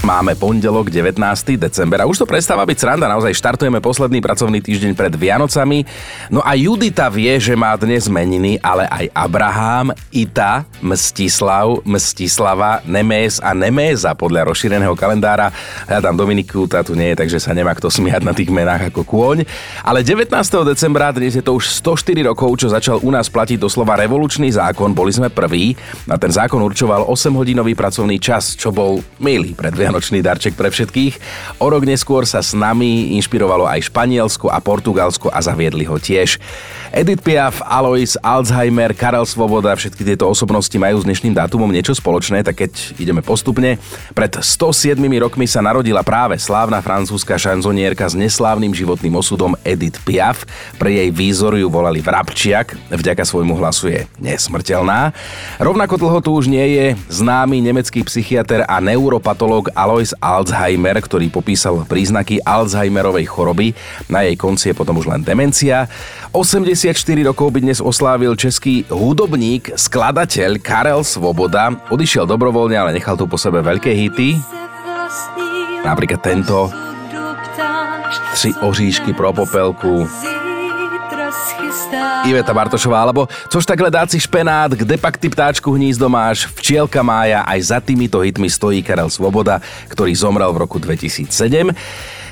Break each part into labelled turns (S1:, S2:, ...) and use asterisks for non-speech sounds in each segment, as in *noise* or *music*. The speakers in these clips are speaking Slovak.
S1: Máme pondelok 19. december a už to prestáva byť sranda, naozaj štartujeme posledný pracovný týždeň pred Vianocami. No a Judita vie, že má dnes meniny, ale aj Abraham, Ita, Mstislav, Mstislava, Nemés a Neméza podľa rozšíreného kalendára. Tam Dominiku, tá tu nie je, takže sa nemá kto smiať na tých menách ako kôň. Ale 19. decembra, dnes je to už 104 rokov, čo začal u nás platiť doslova revolučný zákon, boli sme prví a ten zákon určoval 8-hodinový pracovný čas, čo bol milý pred vianočný darček pre všetkých. O rok neskôr sa s nami inšpirovalo aj Španielsko a Portugalsko a zaviedli ho tiež. Edith Piaf, Alois, Alzheimer, Karel Svoboda, všetky tieto osobnosti majú s dnešným dátumom niečo spoločné, tak keď ideme postupne. Pred 107 rokmi sa narodila práve slávna francúzska šanzonierka s neslávnym životným osudom Edith Piaf. Pre jej výzor ju volali Vrabčiak, vďaka svojmu hlasu je nesmrteľná. Rovnako dlho tu už nie je známy nemecký psychiatr a neuropatológ Alois Alzheimer, ktorý popísal príznaky Alzheimerovej choroby. Na jej konci je potom už len demencia. 84 rokov by dnes oslávil český hudobník, skladateľ Karel Svoboda. Odišiel dobrovoľne, ale nechal tu po sebe veľké hity. Napríklad tento Tři oříšky pro popelku, Iveta Bartošová, alebo což takhle dáci špenát, kde pak ty ptáčku hnízdo máš, včielka mája, aj za týmito hitmi stojí Karel Svoboda, ktorý zomrel v roku 2007.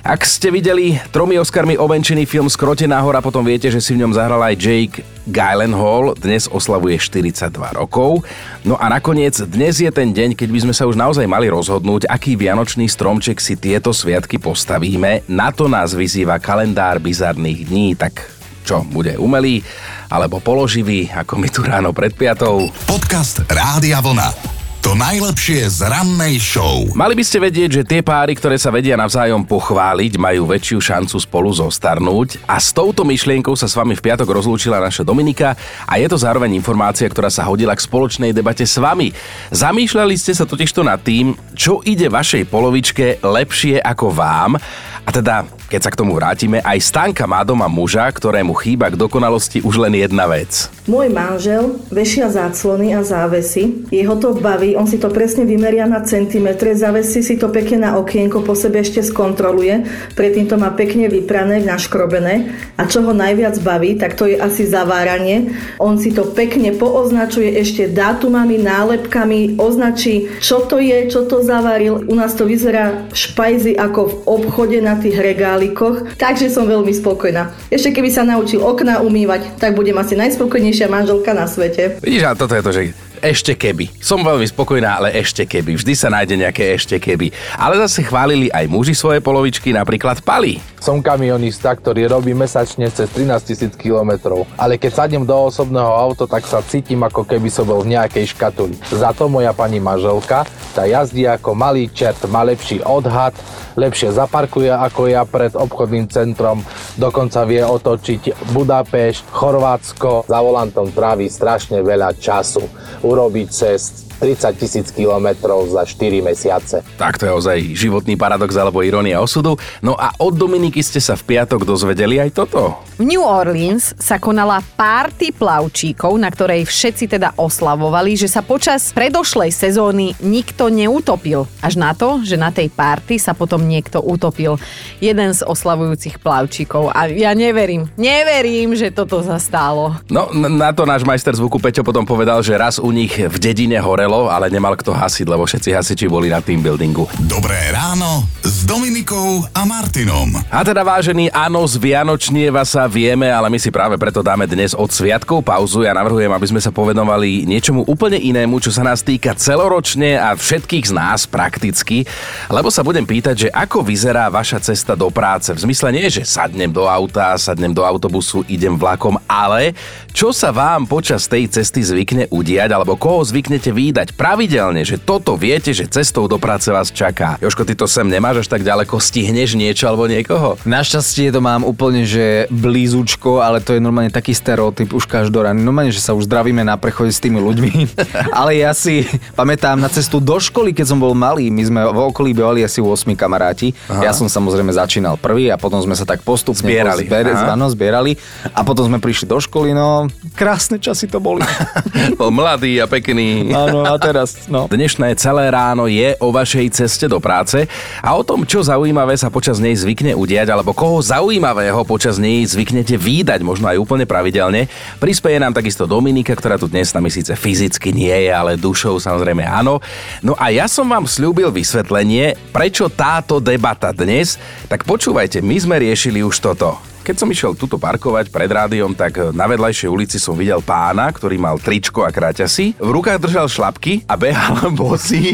S1: Ak ste videli tromi Oscarmi ovenčený film Skrotená hora, potom viete, že si v ňom zahral aj Jake Gyllenhaal, dnes oslavuje 42 rokov. No a nakoniec, dnes je ten deň, keď by sme sa už naozaj mali rozhodnúť, aký vianočný stromček si tieto sviatky postavíme. Na to nás vyzýva kalendár bizarných dní, tak čo, bude umelý alebo položivý, ako my tu ráno pred piatou.
S2: Podcast Rádia Vlna. To najlepšie z rannej show.
S1: Mali by ste vedieť, že tie páry, ktoré sa vedia navzájom pochváliť, majú väčšiu šancu spolu zostarnúť a s touto myšlienkou sa s vami v piatok rozlúčila naša Dominika a je to zároveň informácia, ktorá sa hodila k spoločnej debate s vami. Zamýšľali ste sa totižto nad tým, čo ide vašej polovičke lepšie ako vám a teda keď sa k tomu vrátime, aj Stanka má doma muža, ktorému chýba k dokonalosti už len jedna vec.
S3: Môj manžel vešia záclony a závesy. Jeho to baví, on si to presne vymeria na centimetre, zavesí si to pekne na okienko, po sebe ešte skontroluje, predtým to má pekne vyprané, naškrobené. A čo ho najviac baví, tak to je asi zaváranie. On si to pekne pooznačuje ešte dátumami, nálepkami, označí, čo to je, čo to zavaril. U nás to vyzerá špajzy ako v obchode na tých regáloch králikoch, takže som veľmi spokojná. Ešte keby sa naučil okná umývať, tak budem asi najspokojnejšia manželka na svete.
S1: Vidíš, a toto je to, že ešte keby. Som veľmi spokojná, ale ešte keby. Vždy sa nájde nejaké ešte keby. Ale zase chválili aj muži svoje polovičky, napríklad Pali.
S4: Som kamionista, ktorý robí mesačne cez 13 tisíc kilometrov. Ale keď sadnem do osobného auta, tak sa cítim ako keby som bol v nejakej škatuli. Za to moja pani manželka, tá jazdí ako malý čert, má lepší odhad, lepšie zaparkuje ako ja pred obchodným centrom, dokonca vie otočiť Budapešť, Chorvátsko. Za volantom trávi strašne veľa času urobić test. 30 tisíc kilometrov za 4 mesiace.
S1: Tak to je ozaj životný paradox alebo irónia osudu. No a od Dominiky ste sa v piatok dozvedeli aj toto.
S5: V New Orleans sa konala párty plavčíkov, na ktorej všetci teda oslavovali, že sa počas predošlej sezóny nikto neutopil. Až na to, že na tej párty sa potom niekto utopil. Jeden z oslavujúcich plavčíkov. A ja neverím, neverím, že toto zastálo.
S1: No, na to náš majster zvuku Peťo potom povedal, že raz u nich v dedine horelo, ale nemal kto hasiť, lebo všetci hasiči boli na tým buildingu.
S2: Dobré ráno s Dominikou a Martinom.
S1: A teda vážený, áno, z Vianočnieva sa vieme, ale my si práve preto dáme dnes od sviatkov pauzu. Ja navrhujem, aby sme sa povedovali niečomu úplne inému, čo sa nás týka celoročne a všetkých z nás prakticky, lebo sa budem pýtať, že ako vyzerá vaša cesta do práce. V zmysle nie, že sadnem do auta, sadnem do autobusu, idem vlakom, ale čo sa vám počas tej cesty zvykne udiať, alebo koho zvyknete výdať výdať pravidelne, že toto viete, že cestou do práce vás čaká. Joško, ty to sem nemáš až tak ďaleko, stihneš niečo alebo niekoho?
S6: Našťastie to mám úplne, že blízučko, ale to je normálne taký stereotyp už každorán. Normálne, že sa už zdravíme na prechode s tými ľuďmi. *laughs* ale ja si pamätám na cestu do školy, keď som bol malý, my sme v okolí bývali asi 8 kamaráti. Aha. Ja som samozrejme začínal prvý a potom sme sa tak postupne
S1: Zbierali.
S6: Zbier, áno, zbierali a potom sme prišli do školy, no krásne časy to boli. *laughs*
S1: Bol mladý a pekný.
S6: Áno, a teraz, no.
S1: Dnešné celé ráno je o vašej ceste do práce a o tom, čo zaujímavé sa počas nej zvykne udiať, alebo koho zaujímavého počas nej zvyknete výdať, možno aj úplne pravidelne. Prispieje nám takisto Dominika, ktorá tu dnes s nami síce fyzicky nie je, ale dušou samozrejme áno. No a ja som vám slúbil vysvetlenie, prečo táto debata dnes, tak počúvajte, my sme riešili už toto. Keď som išiel tuto parkovať pred rádiom, tak na vedľajšej ulici som videl pána, ktorý mal tričko a kráťasy. V rukách držal šlapky a behal *laughs* bosý.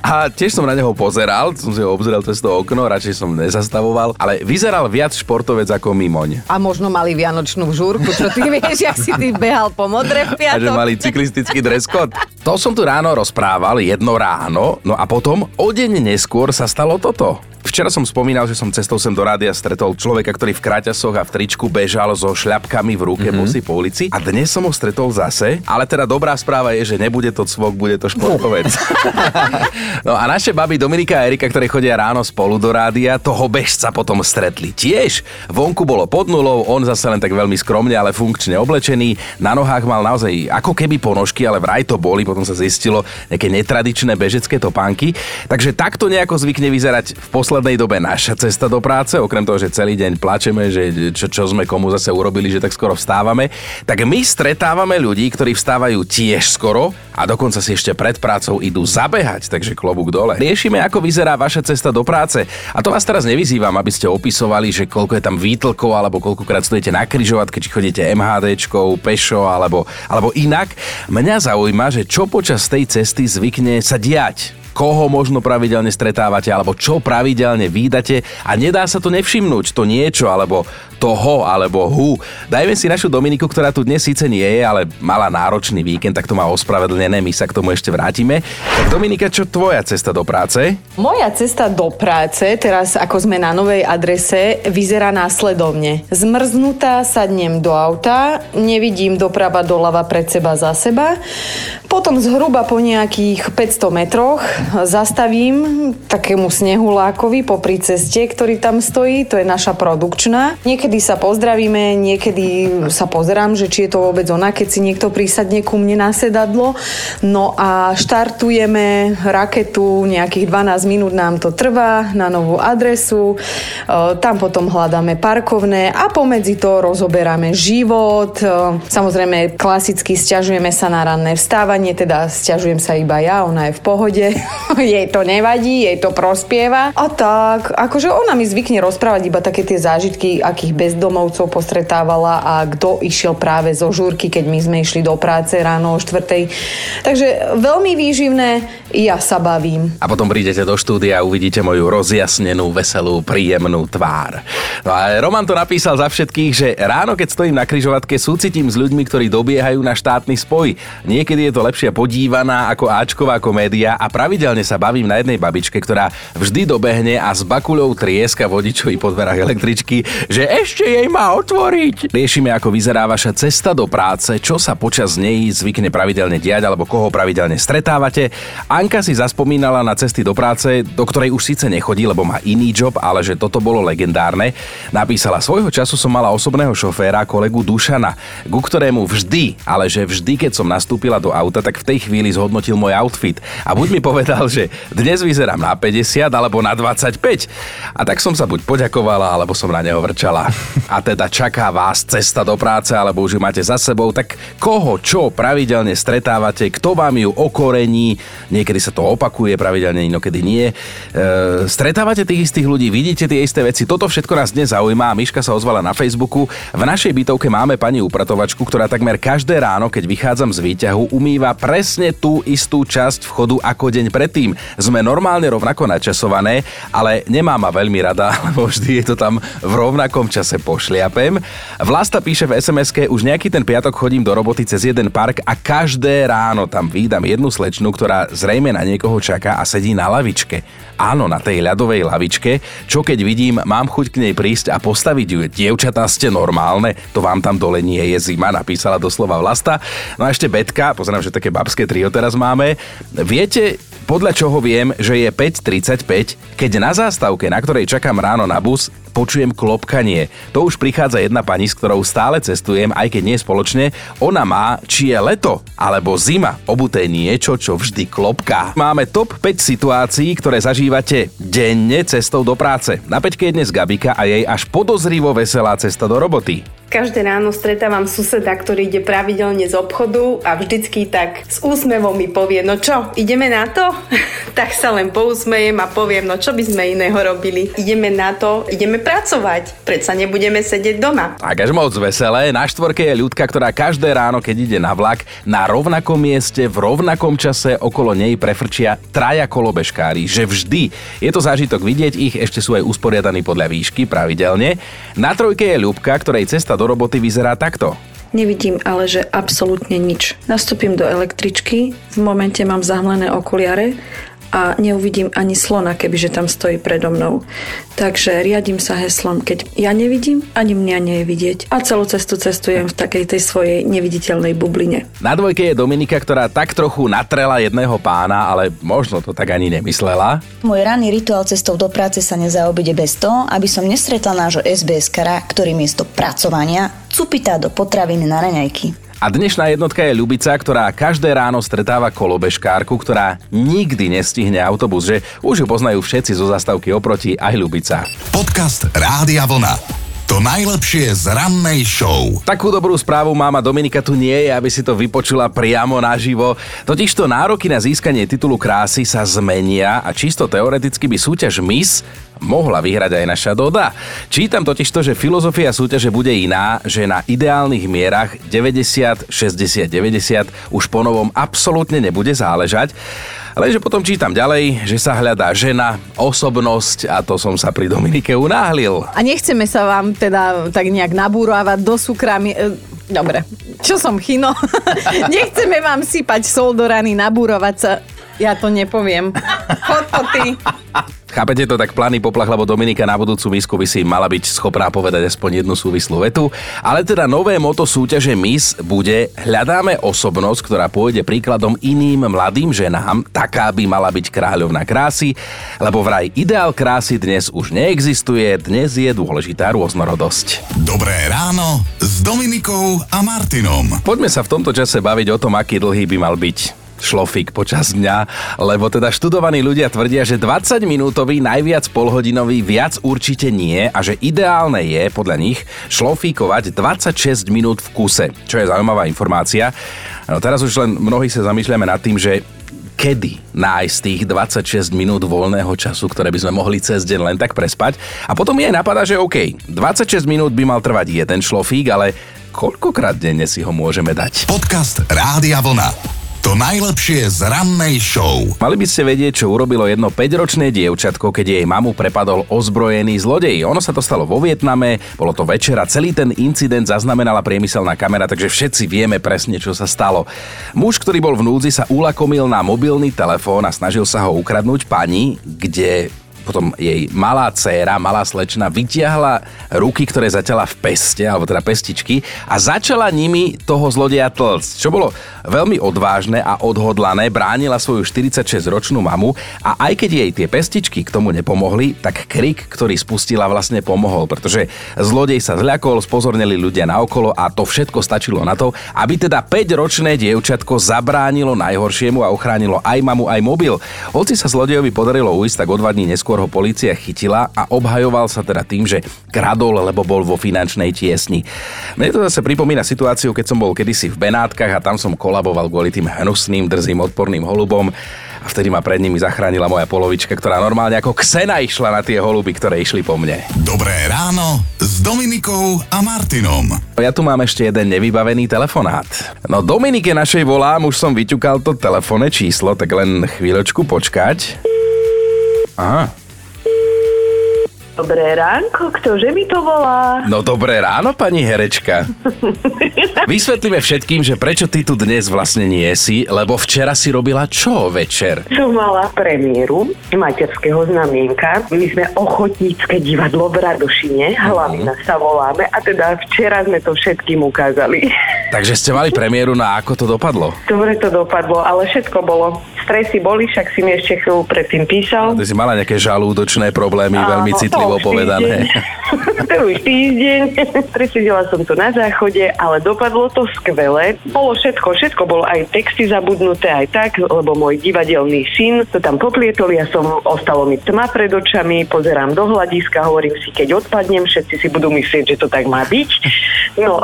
S1: A tiež som na neho pozeral, som si ho obzeral cez to okno, radšej som nezastavoval, ale vyzeral viac športovec ako mimoň.
S5: A možno mali vianočnú žúrku, čo ty *laughs* vieš, jak si ty behal po modre v
S1: A že
S5: piatok.
S1: mali cyklistický dress code. To som tu ráno rozprával, jedno ráno, no a potom o deň neskôr sa stalo toto. Včera som spomínal, že som cestou sem do rádia stretol človeka, ktorý v kraťasoch a v tričku bežal so šľapkami v ruke mm-hmm. bosy po ulici. A dnes som ho stretol zase, ale teda dobrá správa je, že nebude to cvok, bude to športovec. *laughs* no a naše baby Dominika a Erika, ktoré chodia ráno spolu do rádia, toho bežca potom stretli tiež. Vonku bolo pod nulou, on zase len tak veľmi skromne, ale funkčne oblečený. Na nohách mal naozaj ako keby ponožky, ale vraj to boli, potom sa zistilo nejaké netradičné bežecké topánky. Takže takto nejako zvykne vyzerať v poslednej dobe naša cesta do práce, okrem toho, že celý deň plačeme, že čo, čo sme komu zase urobili, že tak skoro vstávame, tak my stretávame ľudí, ktorí vstávajú tiež skoro a dokonca si ešte pred prácou idú zabehať, takže klobúk dole. Riešime, ako vyzerá vaša cesta do práce. A to vás teraz nevyzývam, aby ste opisovali, že koľko je tam výtlkov, alebo koľkokrát stojíte na kryžovatke, či chodíte MHDčkou, pešo, alebo, alebo inak. Mňa zaujíma, že čo počas tej cesty zvykne sa diať koho možno pravidelne stretávate, alebo čo pravidelne výdate a nedá sa to nevšimnúť, to niečo, alebo toho, alebo hu. Dajme si našu Dominiku, ktorá tu dnes síce nie je, ale mala náročný víkend, tak to má ospravedlnené, my sa k tomu ešte vrátime. Tak Dominika, čo tvoja cesta do práce?
S7: Moja cesta do práce, teraz ako sme na novej adrese, vyzerá následovne. Zmrznutá sadnem do auta, nevidím doprava doľava pred seba za seba. Potom zhruba po nejakých 500 metroch zastavím takému snehulákovi popri ceste, ktorý tam stojí, to je naša produkčná. Niekedy sa pozdravíme, niekedy sa pozerám, že či je to vôbec ona, keď si niekto prísadne ku mne na sedadlo. No a štartujeme raketu, nejakých 12 minút nám to trvá na novú adresu. E, Tam potom hľadáme parkovné a pomedzi to rozoberáme život. E, Samozrejme, klasicky stiažujeme sa na ranné vstávanie, teda stiažujem sa iba ja, ona je v pohode. *laughs* jej to nevadí, jej to prospieva. A tak, akože ona mi zvykne rozprávať iba také tie zážitky, akých bezdomovcov postretávala a kto išiel práve zo žúrky, keď my sme išli do práce ráno o štvrtej. Takže veľmi výživné, ja sa bavím.
S1: A potom prídete do štúdia a uvidíte moju rozjasnenú, veselú, príjemnú tvár. No a Roman to napísal za všetkých, že ráno, keď stojím na kryžovatke, súcitím s ľuďmi, ktorí dobiehajú na štátny spoj. Niekedy je to lepšia podívaná ako Ačková komédia a pravidelne sa bavím na jednej babičke, ktorá vždy dobehne a s bakuľou trieska vodičovi po dverách električky, že ešte jej má otvoriť. Riešime, ako vyzerá vaša cesta do práce, čo sa počas nej zvykne pravidelne diať alebo koho pravidelne stretávate. Anka si zaspomínala na cesty do práce, do ktorej už síce nechodí, lebo má iný job, ale že toto bolo legendárne. Napísala, svojho času som mala osobného šoféra, kolegu Dušana, ku ktorému vždy, ale že vždy, keď som nastúpila do auta, tak v tej chvíli zhodnotil môj outfit. A buď mi povedal, že dnes vyzerám na 50 alebo na 25. A tak som sa buď poďakovala, alebo som na neho vrčala. A teda čaká vás cesta do práce, alebo už ju máte za sebou, tak koho, čo pravidelne stretávate, kto vám ju okorení, niekedy sa to opakuje pravidelne, inokedy nie. E, stretávate tých istých ľudí, vidíte tie isté veci, toto všetko nás dnes zaujíma a Miška sa ozvala na Facebooku. V našej bytovke máme pani upratovačku, ktorá takmer každé ráno, keď vychádzam z výťahu, umýva presne tú istú časť vchodu ako deň predtým sme normálne rovnako načasované, ale nemá ma veľmi rada, *laughs* lebo vždy je to tam v rovnakom čase pošliapem. Vlasta píše v sms už nejaký ten piatok chodím do roboty cez jeden park a každé ráno tam vydám jednu slečnu, ktorá zrejme na niekoho čaká a sedí na lavičke. Áno, na tej ľadovej lavičke, čo keď vidím, mám chuť k nej prísť a postaviť ju. Dievčatá ste normálne, to vám tam dole nie je zima, napísala doslova Vlasta. No a ešte Betka, pozerám, že také babské trio teraz máme. Viete, podľa čoho viem, že je 5.35, keď na zástavke, na ktorej čakám ráno na bus, počujem klopkanie. To už prichádza jedna pani, s ktorou stále cestujem, aj keď nie spoločne. Ona má, či je leto alebo zima, obuté niečo, čo vždy klopká. Máme top 5 situácií, ktoré zažívate denne cestou do práce. Na 5 je dnes Gabika a jej až podozrivo veselá cesta do roboty.
S8: Každé ráno stretávam suseda, ktorý ide pravidelne z obchodu a vždycky tak s úsmevom mi povie, no čo, ideme na to? *laughs* tak sa len pousmejem a poviem, no čo by sme iného robili? Ideme na to, ideme pracovať, predsa nebudeme sedieť doma.
S1: Tak až moc veselé, na štvorke je ľudka, ktorá každé ráno, keď ide na vlak, na rovnakom mieste, v rovnakom čase okolo nej prefrčia traja kolobežkári, že vždy. Je to zážitok vidieť ich, ešte sú aj usporiadaní podľa výšky pravidelne. Na trojke je Ľubka, ktorej cesta do roboty vyzerá takto.
S9: Nevidím ale, že absolútne nič. Nastúpim do električky, v momente mám zahmlené okuliare a neuvidím ani slona, kebyže tam stojí predo mnou. Takže riadím sa heslom, keď ja nevidím, ani mňa nie je vidieť. A celú cestu cestujem v takej tej svojej neviditeľnej bubline.
S1: Na dvojke je Dominika, ktorá tak trochu natrela jedného pána, ale možno to tak ani nemyslela.
S10: Môj ranný rituál cestou do práce sa nezaobide bez toho, aby som nestretla nášho SBS kara, ktorý miesto pracovania cupitá do potraviny na raňajky.
S1: A dnešná jednotka je Ľubica, ktorá každé ráno stretáva kolobežkárku, ktorá nikdy nestihne autobus, že už ju poznajú všetci zo zastávky oproti aj Ľubica.
S2: Podcast Rádia Vlna. To najlepšie z rannej show.
S1: Takú dobrú správu máma Dominika tu nie je, aby si to vypočula priamo naživo. Totižto nároky na získanie titulu krásy sa zmenia a čisto teoreticky by súťaž Miss mohla vyhrať aj naša Doda. Čítam totiž to, že filozofia súťaže bude iná, že na ideálnych mierach 90, 60, 90 už po novom absolútne nebude záležať. Lenže potom čítam ďalej, že sa hľadá žena, osobnosť a to som sa pri Dominike unáhlil.
S5: A nechceme sa vám teda tak nejak nabúrovať do súkramy. E, dobre, čo som chino? *laughs* Nechceme vám sypať sol do rany, nabúrovať sa. Ja to nepoviem. Chod ty.
S1: Chápete to tak planý poplach, lebo Dominika na budúcu misku by si mala byť schopná povedať aspoň jednu súvislú vetu. Ale teda nové moto súťaže Miss bude Hľadáme osobnosť, ktorá pôjde príkladom iným mladým ženám, taká by mala byť kráľovná krásy, lebo vraj ideál krásy dnes už neexistuje, dnes je dôležitá rôznorodosť.
S2: Dobré ráno s Dominikou a Martinom.
S1: Poďme sa v tomto čase baviť o tom, aký dlhý by mal byť šlofik počas dňa, lebo teda študovaní ľudia tvrdia, že 20 minútový, najviac polhodinový, viac určite nie a že ideálne je podľa nich šlofíkovať 26 minút v kuse, čo je zaujímavá informácia. No teraz už len mnohí sa zamýšľame nad tým, že kedy nájsť tých 26 minút voľného času, ktoré by sme mohli cez deň len tak prespať. A potom je napadá, že OK, 26 minút by mal trvať jeden šlofík, ale koľkokrát denne si ho môžeme dať?
S2: Podcast Rádia Vlna. To najlepšie z rannej show.
S1: Mali by ste vedieť, čo urobilo jedno 5-ročné dievčatko, keď jej mamu prepadol ozbrojený zlodej. Ono sa to stalo vo Vietname, bolo to večera, celý ten incident zaznamenala priemyselná kamera, takže všetci vieme presne, čo sa stalo. Muž, ktorý bol v núdzi, sa ulakomil na mobilný telefón a snažil sa ho ukradnúť pani, kde potom jej malá dcéra, malá slečna vytiahla ruky, ktoré zaťala v peste, alebo teda pestičky a začala nimi toho zlodeja tlcť, čo bolo veľmi odvážne a odhodlané, bránila svoju 46-ročnú mamu a aj keď jej tie pestičky k tomu nepomohli, tak krik, ktorý spustila vlastne pomohol, pretože zlodej sa zľakol, spozornili ľudia naokolo a to všetko stačilo na to, aby teda 5-ročné dievčatko zabránilo najhoršiemu a ochránilo aj mamu, aj mobil. Hoci sa zlodejovi podarilo ujsť, tak o dva dní neskôr ho policia chytila a obhajoval sa teda tým, že kradol, lebo bol vo finančnej tiesni. Mne to zase pripomína situáciu, keď som bol kedysi v Benátkach a tam som kolaboval kvôli tým hnusným, drzým, odporným holubom. a vtedy ma pred nimi zachránila moja polovička, ktorá normálne ako ksena išla na tie holuby, ktoré išli po mne.
S2: Dobré ráno s Dominikou a Martinom.
S1: Ja tu mám ešte jeden nevybavený telefonát. No Dominike našej volám, už som vyťukal to telefónne číslo, tak len chvíľočku počkať. Aha,
S11: Dobré ránko, ktože mi to volá?
S1: no dobré ráno, pani herečka. *laughs* Vysvetlíme všetkým, že prečo ty tu dnes vlastne nie si, lebo včera si robila čo večer?
S11: Som mala premiéru materského znamienka. My sme ochotnícke divadlo v Radošine, hlavne sa voláme a teda včera sme to všetkým ukázali.
S1: Takže ste mali premiéru na ako to dopadlo?
S11: Dobre to dopadlo, ale všetko bolo. Stresy boli, však si mi ešte chvíľu predtým písal.
S1: Ty si mala nejaké žalúdočné problémy, veľmi
S11: Áno,
S1: citlivo
S11: to už
S1: povedané. *laughs*
S11: to už týždeň. Presedela som to na záchode, ale dopadlo to skvele. Bolo všetko, všetko bolo aj texty zabudnuté, aj tak, lebo môj divadelný syn to tam poplietol, ja som, ostalo mi tma pred očami, pozerám do hľadiska, hovorím si, keď odpadnem, všetci si budú myslieť, že to tak má byť. No,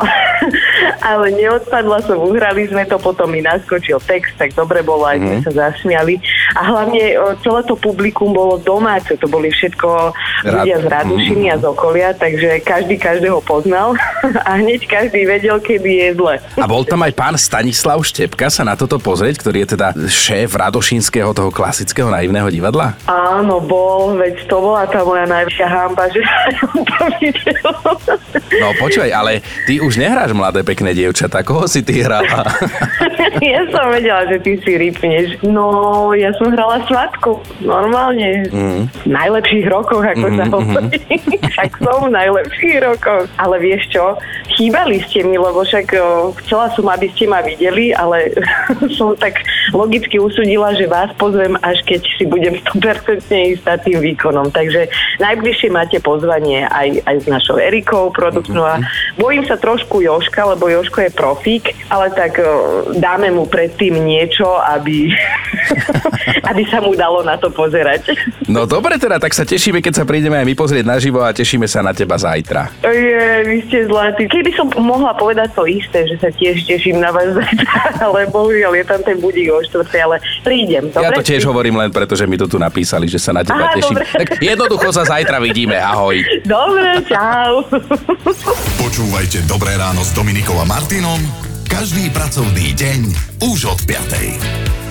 S11: ale neodpadla som, uhrali sme to, potom mi naskočil text, tak dobre bolo, aj sme sa zasmiali. A hlavne celé to publikum bolo domáce, to boli všetko ľudia z Radušiny a z okolia, takže každý každého poznal *laughs* a hneď každý vedel, kedy je zle.
S1: A bol tam aj pán Stanislav Štepka sa na toto pozrieť, ktorý je teda šéf Radošinského toho klasického naivného divadla?
S11: Áno, bol, veď to bola tá moja najväčšia hamba, že *laughs* som to videl.
S1: No počúvaj, ale ty už nehráš mladé pekné dievčatá. Koho si ty hrala? *laughs*
S11: ja som vedela, že ty si rypneš. No, ja som hrala svatku, normálne.
S1: Mm.
S11: V najlepších rokoch, ako sa
S1: Mhm,
S11: hovorí. *laughs* Však som v najlepších rokoch. Ale vieš čo, chýbali ste mi, lebo však chcela som, aby ste ma videli, ale *laughs* som tak logicky usudila, že vás pozvem, až keď si budem 100% istá tým výkonom. Takže najbližšie máte pozvanie aj, aj s našou Erikou produktnou a bojím sa trošku Joška, lebo Joško je profík, ale tak o, dáme mu predtým niečo, aby, *laughs* aby sa mu dalo na to pozerať.
S1: No dobre teda, tak sa tešíme, keď sa prídeme aj my pozrieť naživo a tešíme sa na teba zajtra.
S11: Je, vy ste zlatí. Keby som mohla povedať to isté, že sa tiež teším na vás zajtra, *laughs* ale bohužiaľ je tam ten budík o štvrtej, ale prídem.
S1: Ja
S11: Dobre?
S1: to tiež hovorím len preto, že mi to tu napísali, že sa na teba
S11: Aha,
S1: teším.
S11: dobre.
S1: Tak jednoducho sa zajtra vidíme. Ahoj.
S11: Dobre, čau.
S2: Počúvajte Dobré ráno s Dominikou a Martinom každý pracovný deň už od 5.